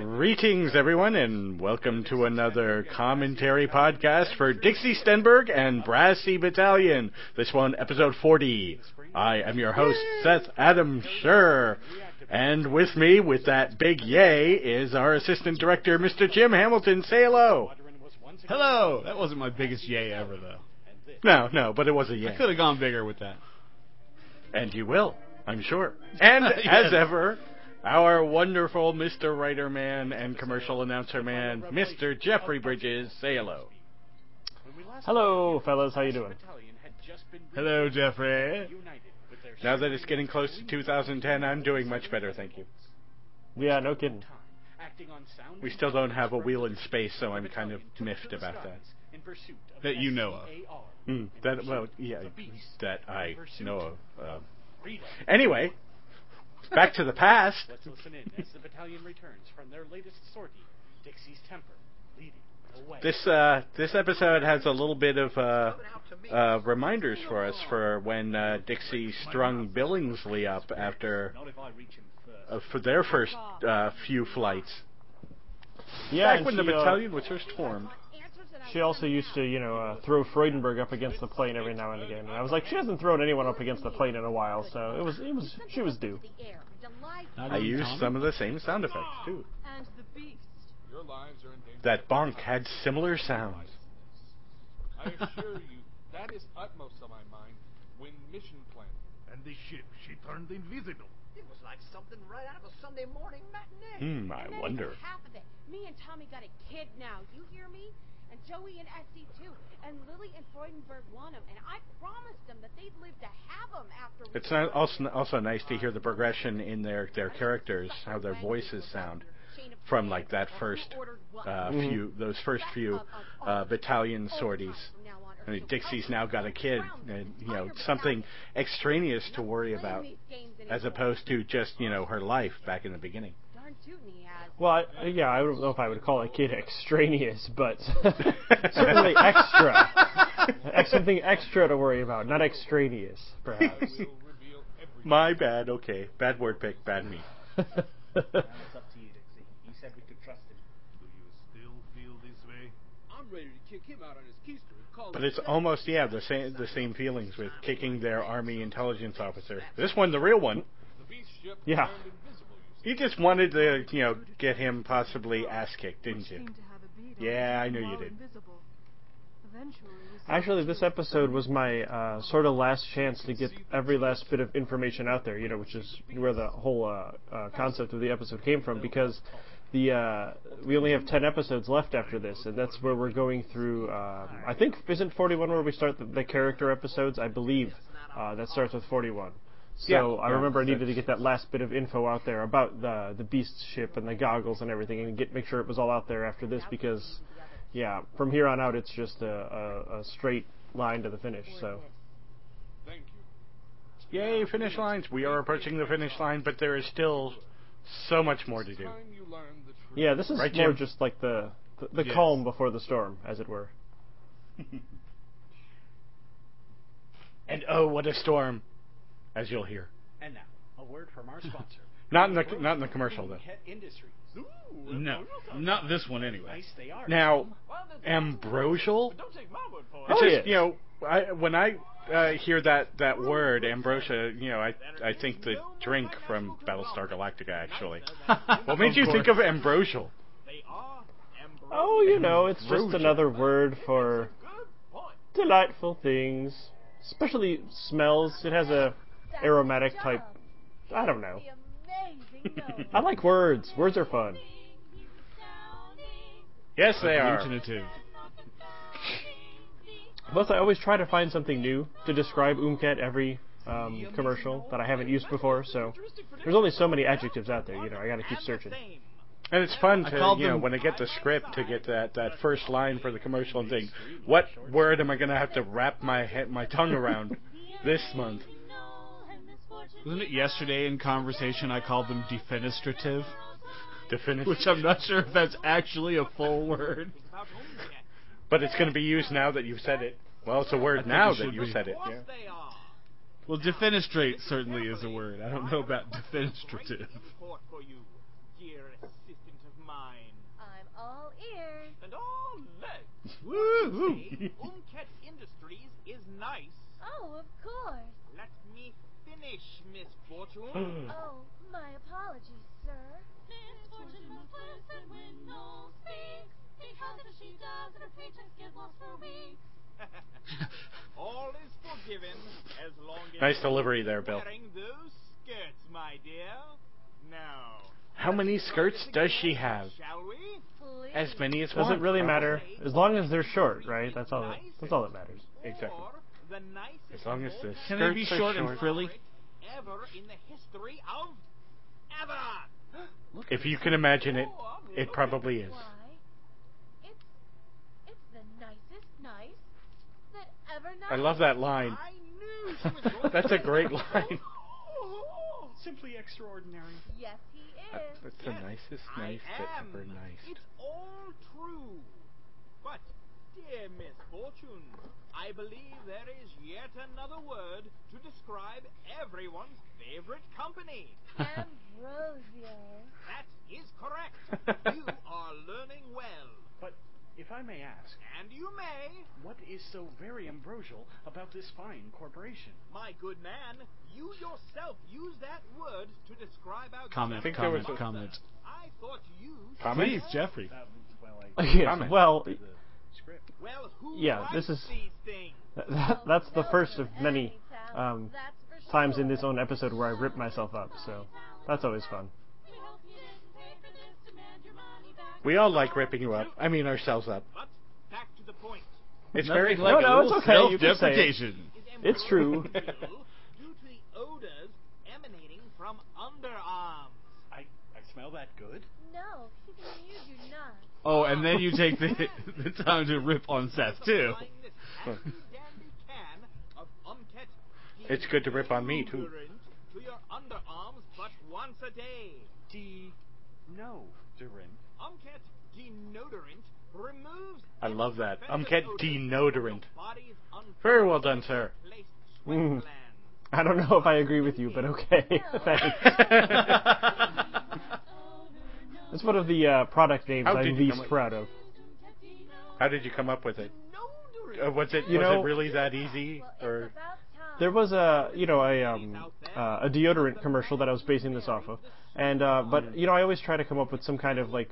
Greetings, everyone, and welcome to another commentary podcast for Dixie Stenberg and Brassy Battalion. This one, episode 40. I am your host, Seth Adam Sher. And with me, with that big yay, is our assistant director, Mr. Jim Hamilton. Say hello. Hello. That wasn't my biggest yay ever, though. No, no, but it was a yay. I could have gone bigger with that. And you will, I'm sure. And Yes. as ever, our wonderful Mr. Writer Man and commercial announcer man, Mr. Jeffrey Bridges. Say hello. Hello, fellas. How you doing? Hello, Jeffrey. Now that it's getting close to 2010, I'm doing much better, thank you. Yeah, no kidding. We still don't have a wheel in space, so I'm kind of miffed about that. That you know of. Hmm, that well, yeah, that I know of. Uh, anyway, back to the past. Let's listen in as the battalion returns from their latest sortie, Dixie's Temper, leading the way. This uh, this episode has a little bit of uh, uh, reminders for us for when uh, Dixie strung Billingsley up after Not if I reach him first. uh, for their first uh, few flights. Yeah, Back when the she, uh, battalion was first formed. She also used to, you know, uh, throw Freudenberg up against the plane every now and again. And I was like, she hasn't thrown anyone up against the plane in a while, so it was, it was, she was due. I used some of the same sound effects too. And the beast. Your lives are in danger. That bonk had similar sounds. I assure you, that is utmost on my mind when mission planning. And the ship, she turned invisible. It was like something right out of a Sunday morning matinee. Hmm, I and wonder. half of it. Me and Tommy got a kid now. You hear me? And Joey and Essie too. And Lily and Freudenberg want him. And I promised them that they'd live to have him after. It's not also also nice to hear the progression in their their characters, how their voices sound from like that first uh, Mhm. few those first few uh, battalion sorties. I mean, Dixie's now got a kid, and you know something extraneous to worry about, as opposed to just you know her life back in the beginning. Darn tootin' he has. Well, I, yeah, I don't know if I would call a kid extraneous, but certainly extra. Something extra to worry about, not extraneous, perhaps. Will reveal everything. My bad. Okay, bad word pick. Bad me. Now it's up to you, Dixie. You said we could trust him. Do you still feel this way? I'm ready to kick him out on his keister and call But it's almost yeah the same the same feelings with kicking their army intelligence officer. This one, the real one. The beast ship Yeah. Turned invisible, you You just wanted to you know get him possibly ass kicked, didn't you? Seemed to have a beat on Yeah, I knew you did. Invisible. Eventually, we saw Actually, this episode was my uh, sort of last chance to get every last bit of information out there, you know, which is where the whole uh, uh, concept of the episode came from, because the uh, we only have ten episodes left after this, and that's where we're going through. Um, I think isn't forty one where we start the, the character episodes? I believe uh, that starts with forty one. So Yeah, I yeah, remember I needed to get that last bit of info out there about the the beast ship and the goggles and everything, and get make sure it was all out there after this because, yeah, from here on out it's just a, a, a straight line to the finish. So Thank you. Yay, finish lines! We are approaching the finish line, but there is still so much more to do. time you learn the truth. yeah, this is Right, more Jim? just like the the, the Yes. calm before the storm, as it were. And oh, what a storm! As you'll hear. And now, a word from our sponsor. Not in the not in the commercial though. Cat Industries. No, not this one anyway. Nice they are. Now, ambrosial. It's Oh, just you know, I, when I uh, hear that that word ambrosia, you know, I I think the drink from Battlestar Galactica actually. What made you course. think of ambrosial? Oh, you know, it's just another word for delightful things, especially smells. It has a aromatic type. I don't know. I like words. Words are fun. Yes, they are. Agglutinative. Plus, I always try to find something new to describe Umket every um, commercial that I haven't used before. So there's only so many adjectives out there. You know, I got to keep searching. And it's fun to, you know, when I get the script to get that, that first line for the commercial and think, what word am I going to have to wrap my head, my tongue around this month? Wasn't it yesterday in conversation I called them defenestrative? Definitive. Which I'm not sure if that's actually a full word. But it's going to be used now that you've said it. Well, it's a word now it that you be. said it. Yeah. Well, defenestrate certainly is a word. I don't know about defenestrative. dear assistant of mine. I'm all ears. And all legs. Woo! Umket Industries is nice. Oh, of course. Let Miss Fortune. oh, my apologies, sir. Miss Fortune must listen when Noel speaks, because if she doesn't, her paychecks get lost for weeks. all is forgiven as long as Nice delivery there, Bill. Those skirts, my dear. Now. How many skirts does she have? Shall we? Please. As many as Doesn't one. really matter as long as they're short, right? That's all. That, that's all that matters. Exactly. Or the nicest As long as the most Can they be skirts are short and frilly? Ever in the history of ever. If you can imagine it, oh, it probably is. It's it's the nicest nice that ever nice. I love that line. I knew she was That's a great line. Simply extraordinary. Yes, he is. That's the nicest I nice that ever nice. It's all true. But, dear Miss Fortune, I believe there is yet another word to describe everyone's favorite company. Ambrosio. That is correct. you are learning well. But if I may ask, And you may, what is so very ambrosial about this fine corporation? my good man, you yourself used that word to describe our Comment, think comment, comment. I thought you Comment? Please, Jeffrey. Uh, well, I Yes, Comment. well, the script. Well, who Yeah, this is- that, that's the first of many um, times in this own episode where I rip myself up. So that's always fun. We hope you didn't pay for this. Demand your money back. We all like ripping you up. I mean ourselves up. But back to the point. It's Nothing very like No, no, it's okay, you can say it. self-deprecation. Is It's true. due to the odors emanating from underarms. I, I smell that good. No, you do not. Oh, and then you take the, the time to rip on Seth too. Supplying this handy-dandy can of Umket It's good to rip on me, too. To your underarms, but once a day. D. No, Durin. Umket denodorant removes. I love that. Umket odors denodorant. Very well done, sir. Mm. I don't know if I agree with you, but okay. Thanks. It's one of the uh, product names How I'm did you come least up- proud of. How did you come up with it? Uh, was it You was know- it really that easy? Or. There was a you know a um uh, a deodorant commercial that I was basing this off of, and uh, but you know I always try to come up with some kind of like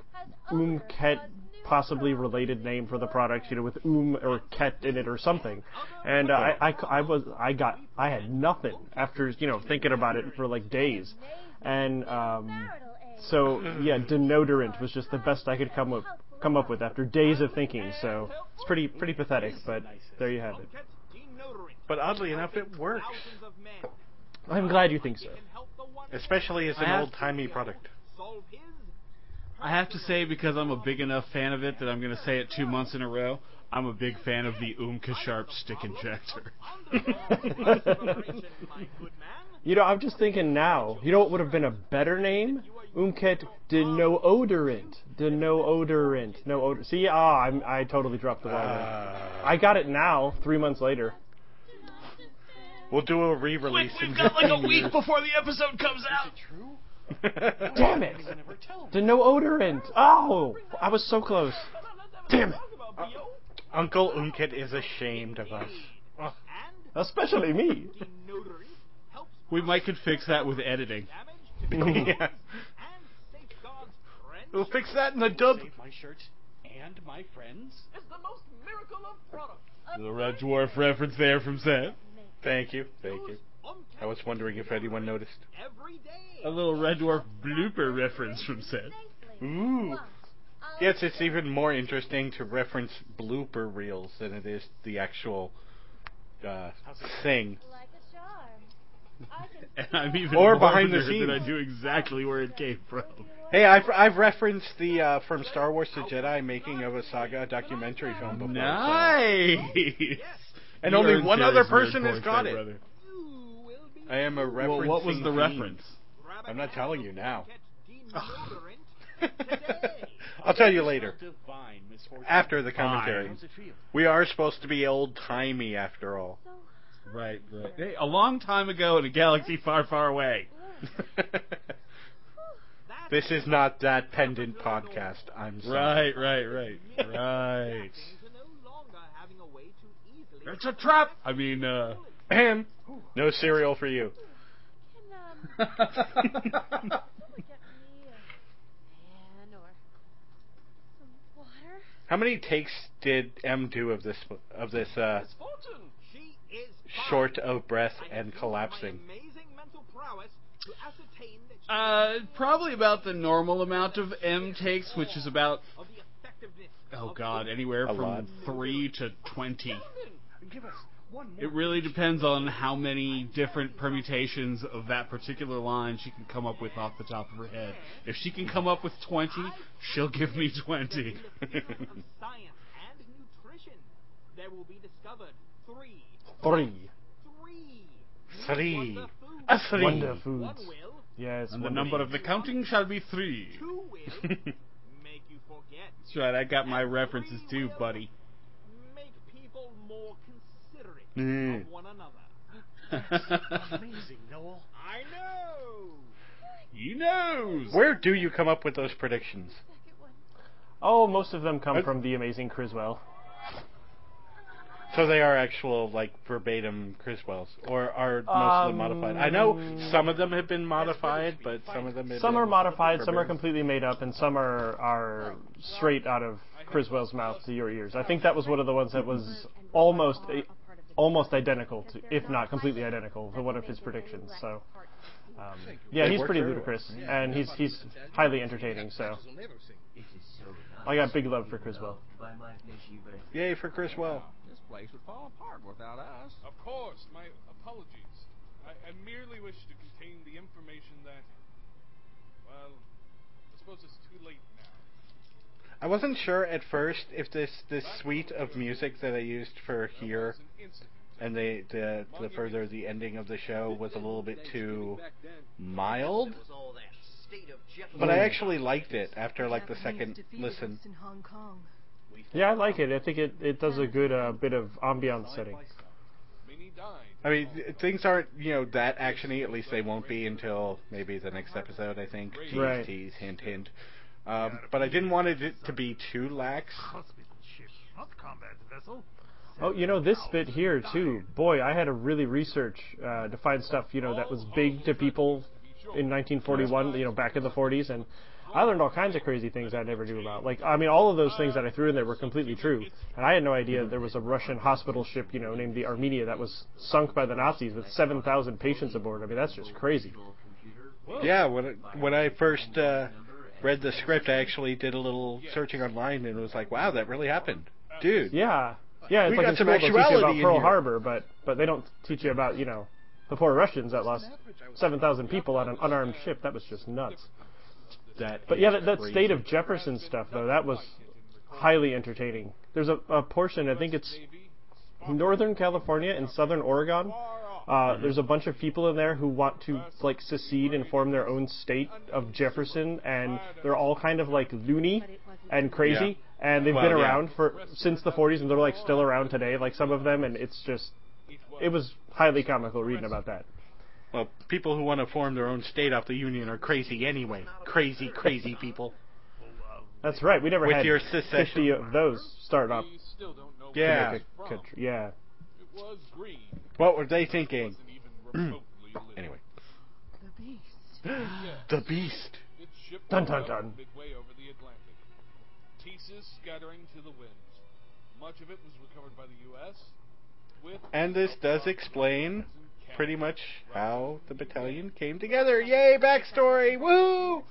um ket possibly related name for the product, you know, with um or ket in it or something. And uh, I, I I was I got I had nothing after you know thinking about it for like days, and um. So mm-hmm. yeah denodorant was just the best I could come up come up with after days of thinking. So it's pretty pretty pathetic, but there you have it. But oddly enough, it works. Thousands of men. I'm glad you think so. It can help the one especially as an old timey product. I have to say, because I'm a big enough fan of it that I'm going to say it two months in a row. I'm a big fan of the Umket Sharp stick injector. You know, I'm just thinking now. You know what would have been a better name? Umket Denoodorant. Denoodorant. No odorant. No odor. See, ah, I'm, I totally dropped the ball. Uh, I got it now, three months later. we'll do a re-release. We've got like a week before the episode comes out. True? Damn it! The no odorant. Oh, I was so close. Damn it! Uncle Umket is ashamed of us. Oh, Especially me. We might could fix that with editing. yeah. And safeguards We'll fix that in the dub. Save my shirts and my friends. It's the most miracle of products. The Red Dwarf reference there from Seth. Thank you, thank you. I was wondering if anyone noticed. A little Red Dwarf blooper reference from Seth. Ooh. Yes, it's even more interesting to reference blooper reels than it is the actual uh, thing. Like a charm. I can And I'm even Or more behind the bitter that scenes. I knew exactly where it came from. Hey, I've I've referenced the uh, from Star Wars to Jedi making of a saga documentary film before. so- Nice. And You only one serious other person has got there, it. brother. You will be I am a reference. Well, what was the reference? I'm not telling you now. Umket denodorant today. I'll tell you later. After the commentary. How's? We are supposed to be old timey after all. Right, right. Hey, a long time ago in a galaxy far, far away. This is not that pendant podcast. I'm sorry. Right, right, right, right. to no longer having a way to easily It's a trap. I mean, uh, Ahem. No cereal for you. Can, um, someone get me a pan or some water? How many takes did M do of this of this uh, misfortune. She is short of breath and collapsing? amazing mental prowess to ascertain that she uh, probably about the normal amount of M takes, which is about of the effectiveness oh god, anywhere from lot. three to twenty. Give us one more. It really depends on how many different permutations of that particular line she can come up with off the top of her head. If she can come up with 20, she'll give me 20. the field of science and nutrition. There will be discovered three, Three. three, Three. A three. Wonder One foods. Yes. and the number of the counting shall be three. two will make you forget, That's right, I got my references too, buddy. make people more considerate Mm. of one another. Amazing, Noel. I know. he knows. Where do you come up with those predictions? Oh, most of them come Uh, from the amazing Criswell. So they are actual, like verbatim Criswells, or are most of them modified? I know some of them have been modified, but some of them have Some been are modified, some are completely made up, and some are are straight out of Criswell's mouth to your ears. I think that was one of the ones that was almost a, almost identical to, if not completely identical, to one of his predictions. So, um, yeah, he's pretty very well. ludicrous, and he's he's highly entertaining. So, I got big love for Criswell. Yay for Criswell. This place would fall apart without us. Of course, my apologies. I, I merely wish to contain the information that, well, I suppose it's too late now. I wasn't sure at first if this this suite of music that I used for here and the the the further the ending of the show was a little bit too mild, It was all that state of Jefferson. but I actually liked it after like the second listen. Us in Hong Kong. Yeah, I like it. I think it, it does a good uh, bit of ambiance setting. I mean, things aren't you know that actiony. At least they won't be until maybe the next episode. I think. Tease, Right. tease, hint, hint. Um, but I didn't want it to be too lax. Hospital ship, not combat vessel. Oh, you know this bit here too. Boy, I had to really research uh, to find stuff you know that was big to people in 1941. You know, back in the 40s, and I learned all kinds of crazy things I never knew about. Like, I mean, all of those things that I threw in there were completely true, and I had no idea there was a Russian hospital ship, you know, named the Armenia that was sunk by the Nazis with 7,000 patients aboard. I mean, that's just crazy. Yeah, when I, when I first uh, read the script, I actually did a little searching online and was like, "Wow, that really happened, dude." Yeah, yeah. It's We like got some school they'll teach you actuality about Pearl. Harbor, but but they don't teach you about you know the poor Russians that lost 7,000 people on an unarmed ship. That was just nuts. That But yeah, that, that crazy. state of Jefferson stuff though, that was highly entertaining. There's a, a portion, I think it's Northern California and Southern Oregon. Uh, there's a bunch of people in there who want to like secede and form their own state of Jefferson, and they're all kind of like loony and crazy, and they've Well, been yeah. around for since the 40s, and they're like still around today, like some of them, and it's just it was highly comical reading about that. Well, people who want to form their own state off the Union are crazy anyway. Crazy, crazy people. That's right. We never With had your 50 of those start up We still don't know Yeah. where to it's make a from. country. Yeah. It was green. What were they thinking? Wasn't even remotely lit. Anyway, The beast. the Beast. Its ship Dun, dun, out dun. over the Atlantic. Pieces scattering to the winds. Much of it was recovered by the U.S. With And this does explain pretty much how the battalion came together. Yay, backstory! Woo!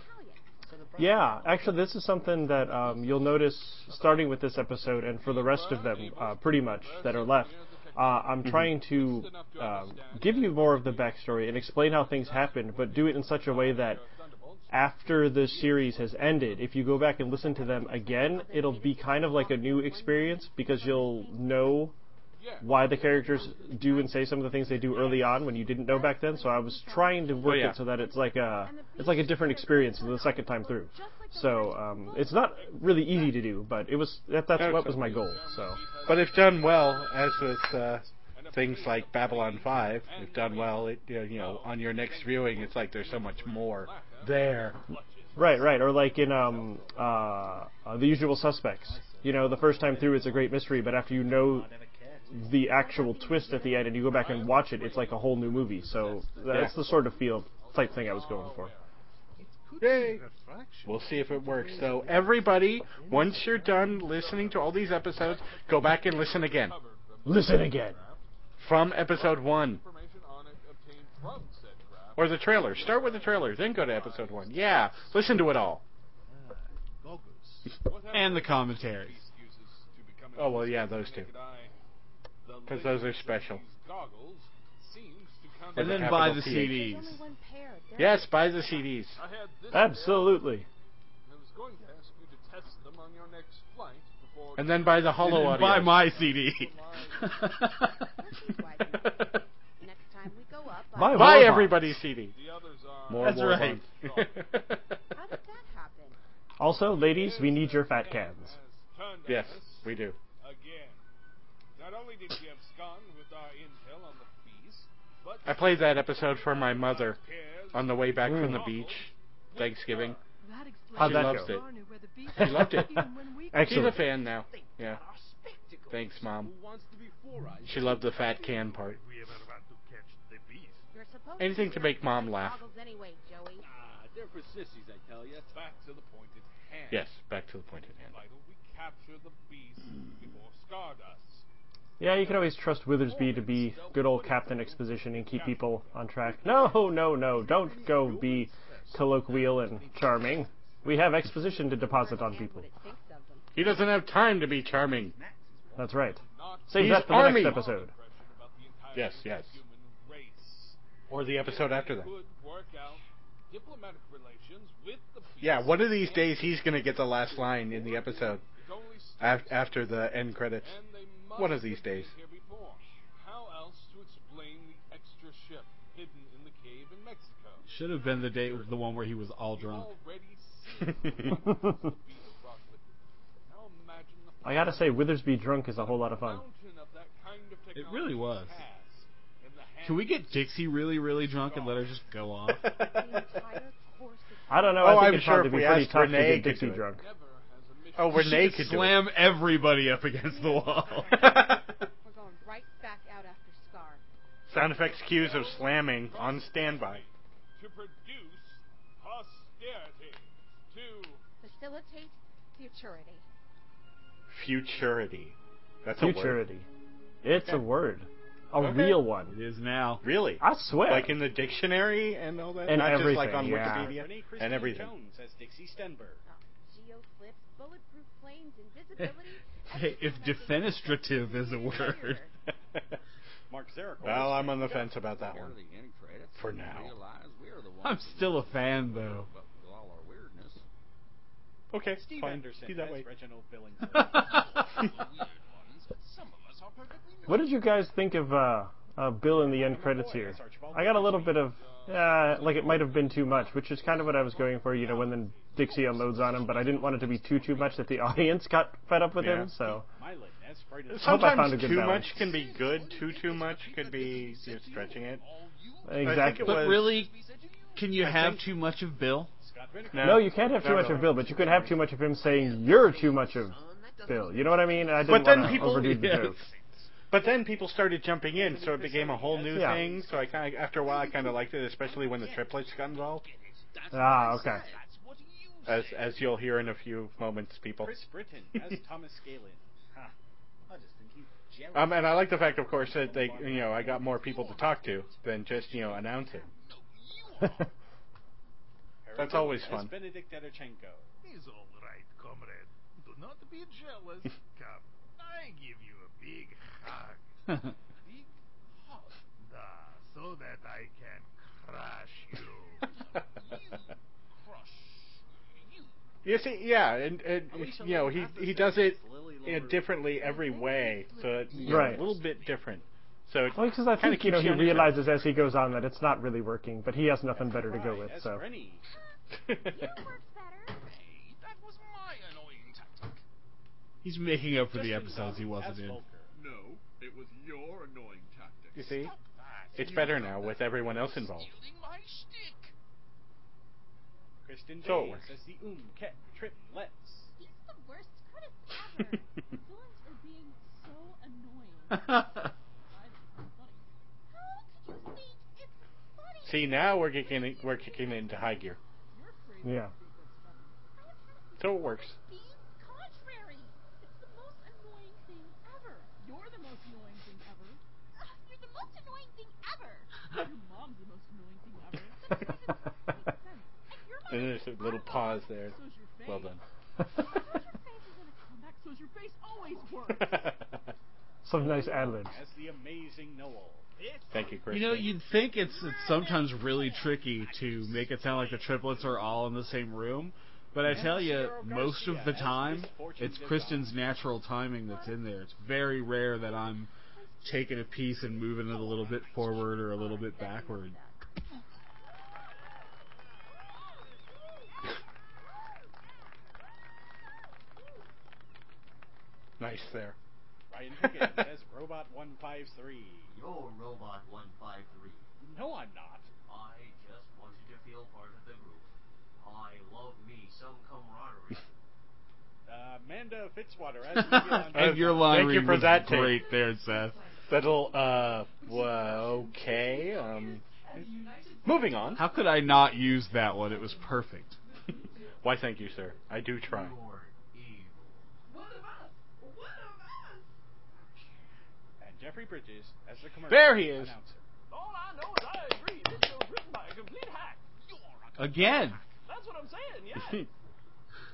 Yeah, actually, this is something that um, you'll notice starting with this episode, and for the rest of them, uh, pretty much that are left. Uh, I'm trying to um, give you more of the backstory and explain how things happened, but do it in such a way that after the series has ended, if you go back and listen to them again, it'll be kind of like a new experience because you'll know why the characters do and say some of the things they do early on when you didn't know back then. So I was trying to work Oh, yeah. it so that it's like a it's like a different experience the second time through. So um, it's not really easy to do, but it was that, that's what was my goal. So But if done well, as with uh, things like Babylon 5 if done well. It, you know, on your next viewing, it's like there's so much more there. Right, right. Or like in um, uh, uh, The Usual Suspects. You know, the first time through it's a great mystery, but after you know the actual twist at the end and you go back and watch it, it's like a whole new movie. So that's Yeah. the sort of feel type thing I was going for. Yay! We'll see if it works. So everybody, once you're done listening to all these episodes, go back and listen again Listen again. from episode one Information on it obtained from said craft. or the trailer. Start with the trailer, then go to episode one. Yeah, listen to it all. And the commentary. uses to become Oh well, yeah, those two. Naked eye. The Because those are special. these Goggles seems to come And then a buy the T. CDs. There's only one pair. They're Yes, buy the CDs. I had this Absolutely. I was going to ask you to test them on your next flight before And then buy the Hollow then Audio. buy my CD. Next time we go up, I- My buy everybody's CD. the others are More That's war right. that? Also, ladies, we need your fat cans. has turned on yes, we do. Again. Not only did she abscond with our intel on the beast, but I played that episode for my mother on the way back from the Mm. beach, Thanksgiving. How'd She that loves go? it. Barney where the beast She loved it. even when we She's a fan now. Yeah. Thanks, Mom. She loved the fat can part. We ever want to catch the beast. You're supposed Anything to to make Mom laugh. Goggles anyway, Joey. Ah, they're for sissies, I tell you. back to the point at hand. Yes, back to the point at hand. Yeah, you can always trust Withersby to be good old Captain Exposition and keep people on track. No, no, no, don't go be colloquial and charming. We have exposition to deposit on people. what it thinks of them. He doesn't have time to be charming. That's right. Not Save He's that for the Army. next episode. impression about the entire Yes, yes. Or the episode after that. Could work out diplomatic relations with the. Yeah, one of these days he's going to get the last line in the episode It's only af- after the end credits. And One of these days. How else to explain the extra ship hidden in the cave in Mexico? Should have been the date with the one where he was all drunk. Already seen the beast brought with it. Now imagine the I gotta say, Withersby drunk is a whole lot of fun. mountain of that kind of It really was. has in the Can we get Dixie really, really drunk and let her just go off? The entire course is I don't know. Oh, I think I'm it'd sure probably if be pretty tough Renee to get Dixie do it. Oh, Renee She naked. do slam everybody up against the wall. We're going right back out after Scar. Sound effects cues of slamming on standby. to produce posterity. To Facilitate futurity. Futurity. That's a word. Futurity. It's a word. A Okay. real one. It is now. Really? I swear. Like in the dictionary and all that? And Not just like everything, on yeah. Wikipedia and everything. Jones as Dixie Stenberg. Oh, geoclips, bulletproof planes, invisibility. Hey, if defenestrative is a word. Mark Zarek. well, I'm on the fence about that one. the end credits. For now. Realize we're the ones I'm still a fan, though. but with all our weirdness. Okay, Steve fine. Anderson Be that way. Reginald Billings. Weird ones. Some of us are perfectly What did you guys think of uh, uh, Bill in the end credits here? I got a little bit of, uh, like it might have been too much, which is kind of what I was going for, you know, when then Dixie unloads on him, but I didn't want it to be too, too much that the audience got fed up with Yeah. him, so. Mylan as Friday. hope I found a Sometimes too balance. much can be good. Too too much could be you're stretching it. Exactly. it But was- really, can you I have too much of Bill? No, No, you can't have too much really. of Bill, but you could have too much of him saying you're too much of Bill. You know what I mean? I didn't But then want to people- overdo the Yes. joke. But then people started jumping in, so it became a whole new Yeah. thing. So I kind of, after a while, I kind of liked it, especially when the triplets got involved, Ah, okay. As as you'll hear in a few moments, people. Chris Britton as Thomas Galen. Huh. I just think he's jealous. Um, and I like the fact, of course, that they, you know, I got more people to talk to than just, you know, announcing. That's always fun. Benedict Edichenko. He's all right, comrade. Do not be jealous. Come, I give you a big hug. Big hug? Da, so that I can crush you. You see, yeah, and, and you know, he he does it you know, differently every way, so it's you know, Right. a little bit different. So it Well, because I kinda think you know keeps he on your toes. realizes as he goes on that it's not really working, but he has nothing better to go with. So Rennie. Works better. Hey, that was my annoying tactic. He's making up for the episodes he wasn't in. No, it was your annoying tactic. You see? It's better now with everyone else involved. Stealing my stick. Kristen So it Days works. as the Umket triplets. He's the worst critic ever. Villains are being so annoying. I think it's funny. How could you think it's funny? See, now we're kicking we're kicking into high gear. Yeah. So it works. Contrary. It's the most annoying thing ever. You're the most annoying thing ever. you're the most annoying thing ever. Your mom's the most annoying thing ever. And there's a little pause there. So's your face. Well done. How's your face is gonna come back? So's your face always works. Some nice ad libs. As the amazing Noel. Thank you, Chris. You know, you'd think it's, it's sometimes really tricky to make it sound like the triplets are all in the same room, but I tell you, most of the time, it's Kristen's natural timing that's in there. It's very rare that I'm taking a piece and moving it a little bit forward or a little bit backward. Nice there. Ryan Higgins as Robot 153. You're Robot 153. No, I'm not. I just wanted to feel part of the group. I love me some camaraderie. Uh, Amanda Fitzwater as Leon And your line Thank you read for was that take. great there, Seth. That'll uh well, okay. Um moving on. How could I not use that one? It was perfect. Why thank you, sir. I do try. You're evil. and Jeffrey Bridges as the commercial There he is. announcer. All I know is I agree. This show's written by a complete hack. Again. That's what I'm saying, yeah.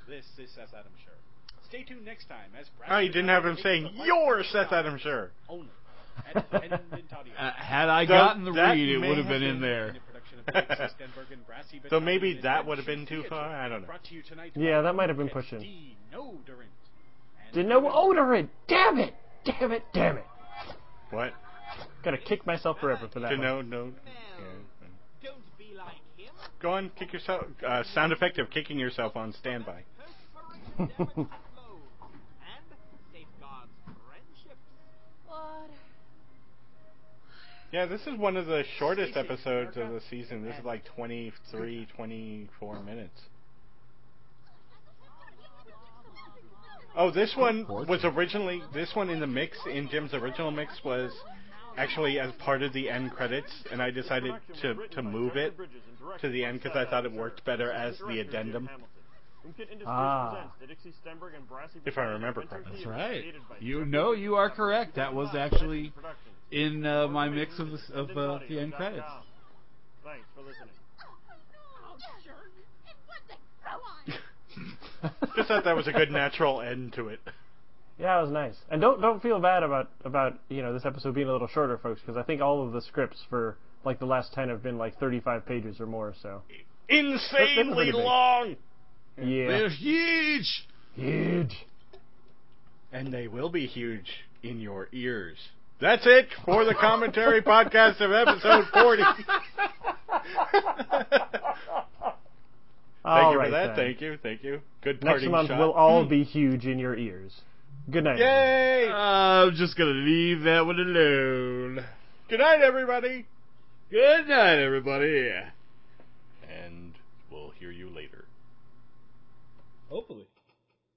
This is Seth Adam Sher. Stay tuned next time as Brad Oh, you didn't have him saying the mic you're Seth the Adam Sher. Only at Uh, had I So gotten the read, it would have have been in there. In a production of Dixie Stenberg and Brassy So maybe that would have been too far? I don't know. To you Yeah, that might have been pushing. Deodorant. And Deodorant. Damn it! Damn it! Damn it! What? Gotta kick myself forever for that. To one. no no yeah. don't be like him. Go on, kick yourself uh, sound effect of kicking yourself on standby. Perspiration damage and flow. And safeguards friendships. What? Yeah, this is one of the shortest episodes of the season. This is like 23, 24 minutes. Oh, this one was originally this one in the mix in Jim's original mix was actually as part of the end credits, and I decided to to move it to the end because I thought it worked better as the addendum. Ah. If I remember correctly. That's right. You know you are correct. That was actually in uh, my mix of the, of uh, the end credits. Thanks for listening. Oh, sure. And what the go on? Just thought that was a good natural end to it. Yeah, it was nice. And don't don't feel bad about about you know this episode being a little shorter, folks, because I think all of the scripts for like the last ten have been like 35 pages or more. So Insanely pretty big. long, yeah, They're huge. huge. and they will be huge in your ears. That's it for the commentary podcast of episode 40. Thank All you right, for that. then. Thank you. Thank you. Good Next month shot. will all Hmm. be huge in your ears. Good night. everyone. Yay! I'm just gonna leave that one alone. Good night, everybody. Good night, everybody. And we'll hear you later. Hopefully.